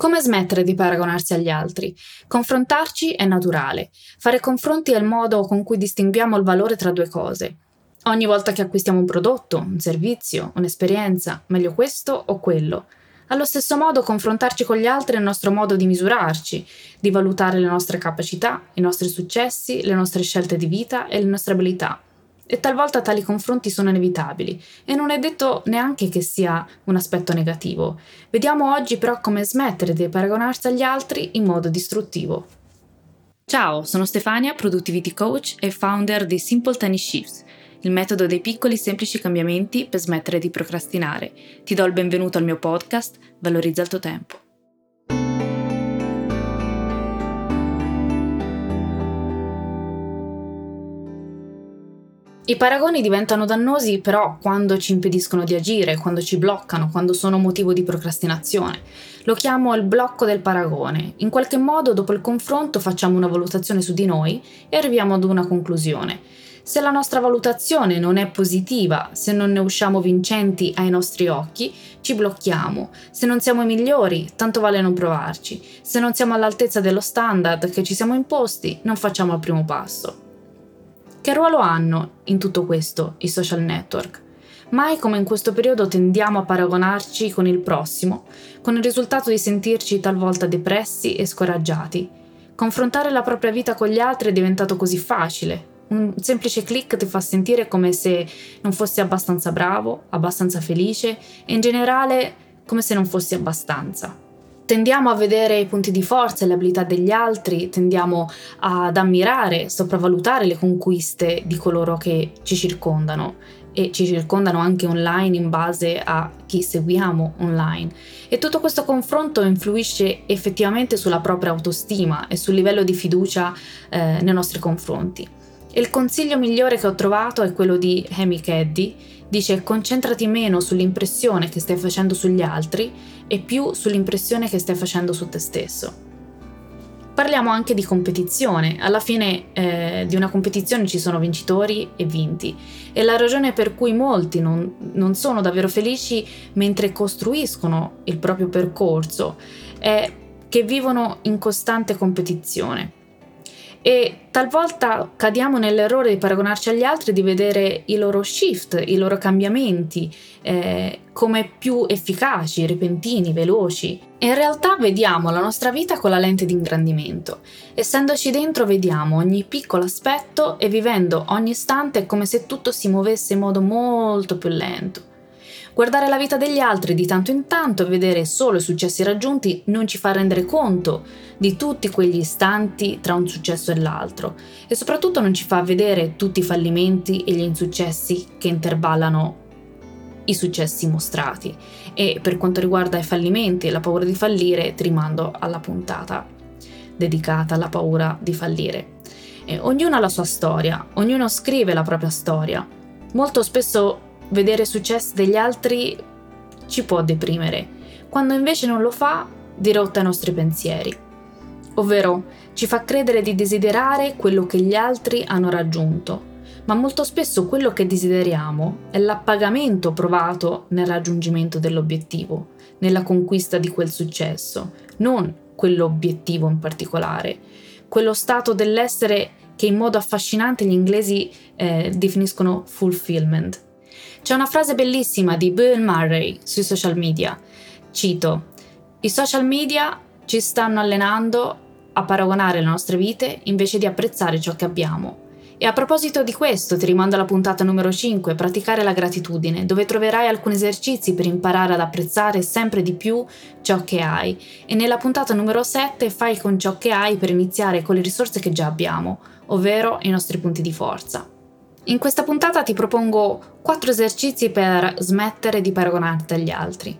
Come smettere di paragonarsi agli altri? Confrontarci è naturale. Fare confronti è il modo con cui distinguiamo il valore tra due cose. Ogni volta che acquistiamo un prodotto, un servizio, un'esperienza, meglio questo o quello. Allo stesso modo, confrontarci con gli altri è il nostro modo di misurarci, di valutare le nostre capacità, i nostri successi, le nostre scelte di vita e le nostre abilità e talvolta tali confronti sono inevitabili e non è detto neanche che sia un aspetto negativo. Vediamo oggi però come smettere di paragonarsi agli altri in modo distruttivo. Ciao, sono Stefania, Productivity Coach e founder di Simple Tiny Shifts, il metodo dei piccoli semplici cambiamenti per smettere di procrastinare. Ti do il benvenuto al mio podcast Valorizza il tuo tempo. I paragoni diventano dannosi però quando ci impediscono di agire, quando ci bloccano, quando sono motivo di procrastinazione. Lo chiamo il blocco del paragone. In qualche modo dopo il confronto facciamo una valutazione su di noi e arriviamo ad una conclusione. Se la nostra valutazione non è positiva, se non ne usciamo vincenti ai nostri occhi, ci blocchiamo. Se non siamo i migliori, tanto vale non provarci. Se non siamo all'altezza dello standard che ci siamo imposti, non facciamo il primo passo. Che ruolo hanno in tutto questo i social network? Mai come in questo periodo tendiamo a paragonarci con il prossimo, con il risultato di sentirci talvolta depressi e scoraggiati. Confrontare la propria vita con gli altri è diventato così facile. Un semplice click ti fa sentire come se non fossi abbastanza bravo, abbastanza felice e in generale come se non fossi abbastanza tendiamo a vedere i punti di forza e le abilità degli altri, tendiamo ad ammirare, sopravvalutare le conquiste di coloro che ci circondano e ci circondano anche online in base a chi seguiamo online. E tutto questo confronto influisce effettivamente sulla propria autostima e sul livello di fiducia eh, nei nostri confronti. Il consiglio migliore che ho trovato è quello di Amy Caddy, dice concentrati meno sull'impressione che stai facendo sugli altri e più sull'impressione che stai facendo su te stesso. Parliamo anche di competizione, alla fine eh, di una competizione ci sono vincitori e vinti. E la ragione per cui molti non, non sono davvero felici mentre costruiscono il proprio percorso. È che vivono in costante competizione e talvolta cadiamo nell'errore di paragonarci agli altri, di vedere i loro shift, i loro cambiamenti eh, come più efficaci, repentini, veloci. E in realtà vediamo la nostra vita con la lente di ingrandimento. Essendoci dentro vediamo ogni piccolo aspetto e vivendo ogni istante è come se tutto si muovesse in modo molto più lento. Guardare la vita degli altri di tanto in tanto e vedere solo i successi raggiunti non ci fa rendere conto di tutti quegli istanti tra un successo e l'altro e soprattutto non ci fa vedere tutti i fallimenti e gli insuccessi che interballano i successi mostrati. E per quanto riguarda i fallimenti e la paura di fallire, ti rimando alla puntata dedicata alla paura di fallire. E ognuno ha la sua storia, ognuno scrive la propria storia. Molto spesso vedere successi degli altri ci può deprimere, quando invece non lo fa dirotta i nostri pensieri. Ovvero ci fa credere di desiderare quello che gli altri hanno raggiunto, ma molto spesso quello che desideriamo è l'appagamento provato nel raggiungimento dell'obiettivo, nella conquista di quel successo, non quell'obiettivo in particolare, quello stato dell'essere che in modo affascinante gli inglesi eh, definiscono fulfillment, c'è una frase bellissima di Bill Murray sui social media. Cito: I social media ci stanno allenando a paragonare le nostre vite invece di apprezzare ciò che abbiamo. E a proposito di questo, ti rimando alla puntata numero 5, praticare la gratitudine, dove troverai alcuni esercizi per imparare ad apprezzare sempre di più ciò che hai. E nella puntata numero 7 fai con ciò che hai per iniziare con le risorse che già abbiamo, ovvero i nostri punti di forza. In questa puntata ti propongo quattro esercizi per smettere di paragonarti agli altri.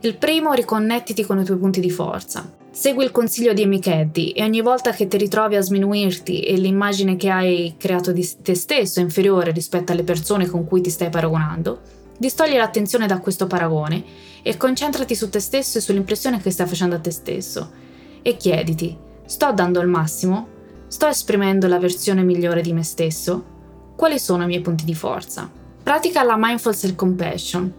Il primo, riconnettiti con i tuoi punti di forza. Segui il consiglio di Amy Caddy e ogni volta che ti ritrovi a sminuirti e l'immagine che hai creato di te stesso è inferiore rispetto alle persone con cui ti stai paragonando, distogli l'attenzione da questo paragone e concentrati su te stesso e sull'impressione che stai facendo a te stesso. E chiediti, sto dando il massimo? Sto esprimendo la versione migliore di me stesso? Quali sono i miei punti di forza? Pratica la Mindful Self-Compassion.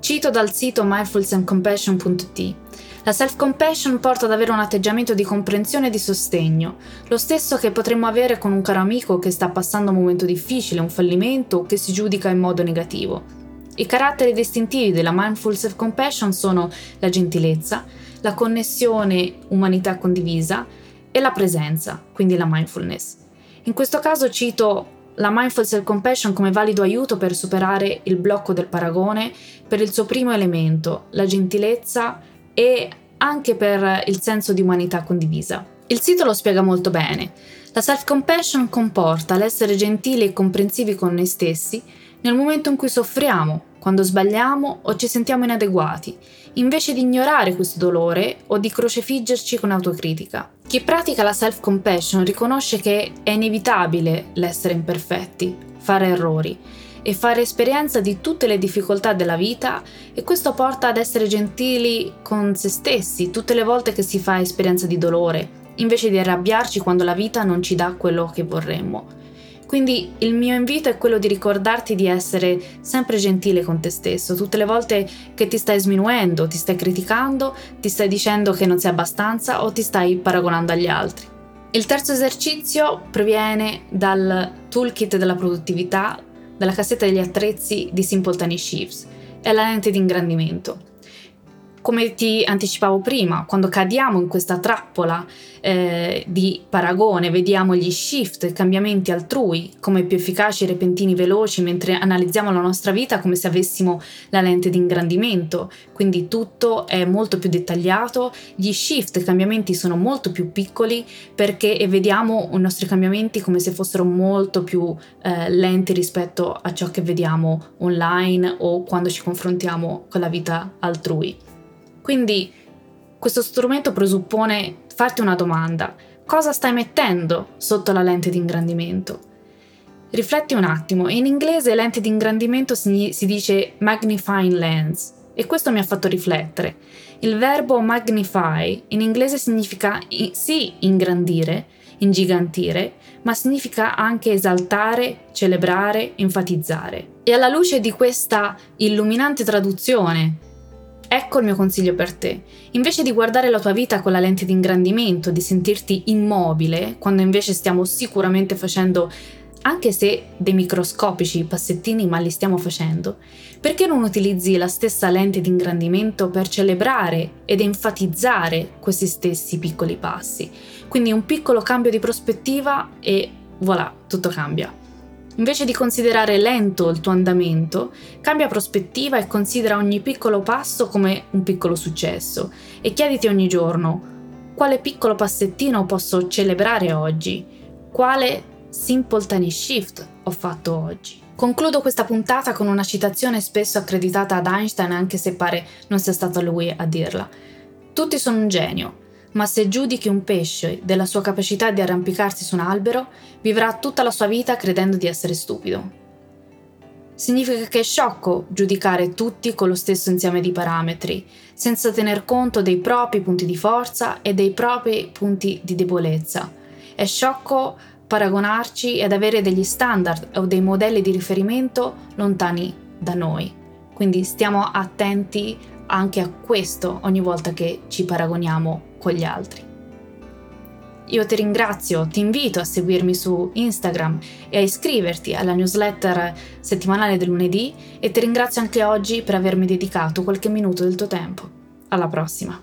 Cito dal sito mindfulselfcompassion.it. La self-compassion porta ad avere un atteggiamento di comprensione e di sostegno, lo stesso che potremmo avere con un caro amico che sta passando un momento difficile, un fallimento o che si giudica in modo negativo. I caratteri distintivi della mindful self-compassion sono la gentilezza, la connessione umanità condivisa e la presenza, quindi la mindfulness. In questo caso cito la mindful self-compassion come valido aiuto per superare il blocco del paragone per il suo primo elemento, la gentilezza e anche per il senso di umanità condivisa. Il sito lo spiega molto bene. La self-compassion comporta l'essere gentili e comprensivi con noi stessi nel momento in cui soffriamo, quando sbagliamo o ci sentiamo inadeguati, invece di ignorare questo dolore o di crocefiggerci con autocritica. Chi pratica la self-compassion riconosce che è inevitabile l'essere imperfetti, fare errori e fare esperienza di tutte le difficoltà della vita e questo porta ad essere gentili con se stessi tutte le volte che si fa esperienza di dolore, invece di arrabbiarci quando la vita non ci dà quello che vorremmo. Quindi il mio invito è quello di ricordarti di essere sempre gentile con te stesso. Tutte le volte che ti stai sminuendo, ti stai criticando, ti stai dicendo che non sei abbastanza o ti stai paragonando agli altri. Il terzo esercizio proviene dal toolkit della produttività, dalla cassetta degli attrezzi di Simple Tiny Shifts. È la lente di ingrandimento come ti anticipavo prima, quando cadiamo in questa trappola eh, di paragone, vediamo gli shift, i cambiamenti altrui come più efficaci, repentini, veloci, mentre analizziamo la nostra vita come se avessimo la lente di ingrandimento, quindi tutto è molto più dettagliato, gli shift, i cambiamenti sono molto più piccoli perché vediamo i nostri cambiamenti come se fossero molto più eh, lenti rispetto a ciò che vediamo online o quando ci confrontiamo con la vita altrui. Quindi questo strumento presuppone farti una domanda. Cosa stai mettendo sotto la lente di ingrandimento? Rifletti un attimo, in inglese lente di ingrandimento si, si dice magnifying lens e questo mi ha fatto riflettere. Il verbo magnify in inglese significa sì ingrandire, ingigantire, ma significa anche esaltare, celebrare, enfatizzare. E alla luce di questa illuminante traduzione Ecco il mio consiglio per te. Invece di guardare la tua vita con la lente di ingrandimento, di sentirti immobile, quando invece stiamo sicuramente facendo, anche se dei microscopici passettini, ma li stiamo facendo, perché non utilizzi la stessa lente di ingrandimento per celebrare ed enfatizzare questi stessi piccoli passi? Quindi un piccolo cambio di prospettiva e voilà, tutto cambia. Invece di considerare lento il tuo andamento, cambia prospettiva e considera ogni piccolo passo come un piccolo successo e chiediti ogni giorno quale piccolo passettino posso celebrare oggi, quale simple tiny shift ho fatto oggi. Concludo questa puntata con una citazione spesso accreditata ad Einstein anche se pare non sia stato lui a dirla. Tutti sono un genio, ma se giudichi un pesce della sua capacità di arrampicarsi su un albero, vivrà tutta la sua vita credendo di essere stupido. Significa che è sciocco giudicare tutti con lo stesso insieme di parametri, senza tener conto dei propri punti di forza e dei propri punti di debolezza. È sciocco paragonarci ed avere degli standard o dei modelli di riferimento lontani da noi. Quindi stiamo attenti anche a questo ogni volta che ci paragoniamo con gli altri. Io ti ringrazio, ti invito a seguirmi su Instagram e a iscriverti alla newsletter settimanale del lunedì e ti ringrazio anche oggi per avermi dedicato qualche minuto del tuo tempo. Alla prossima!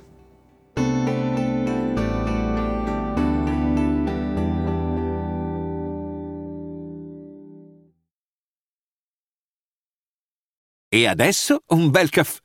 E adesso un bel caffè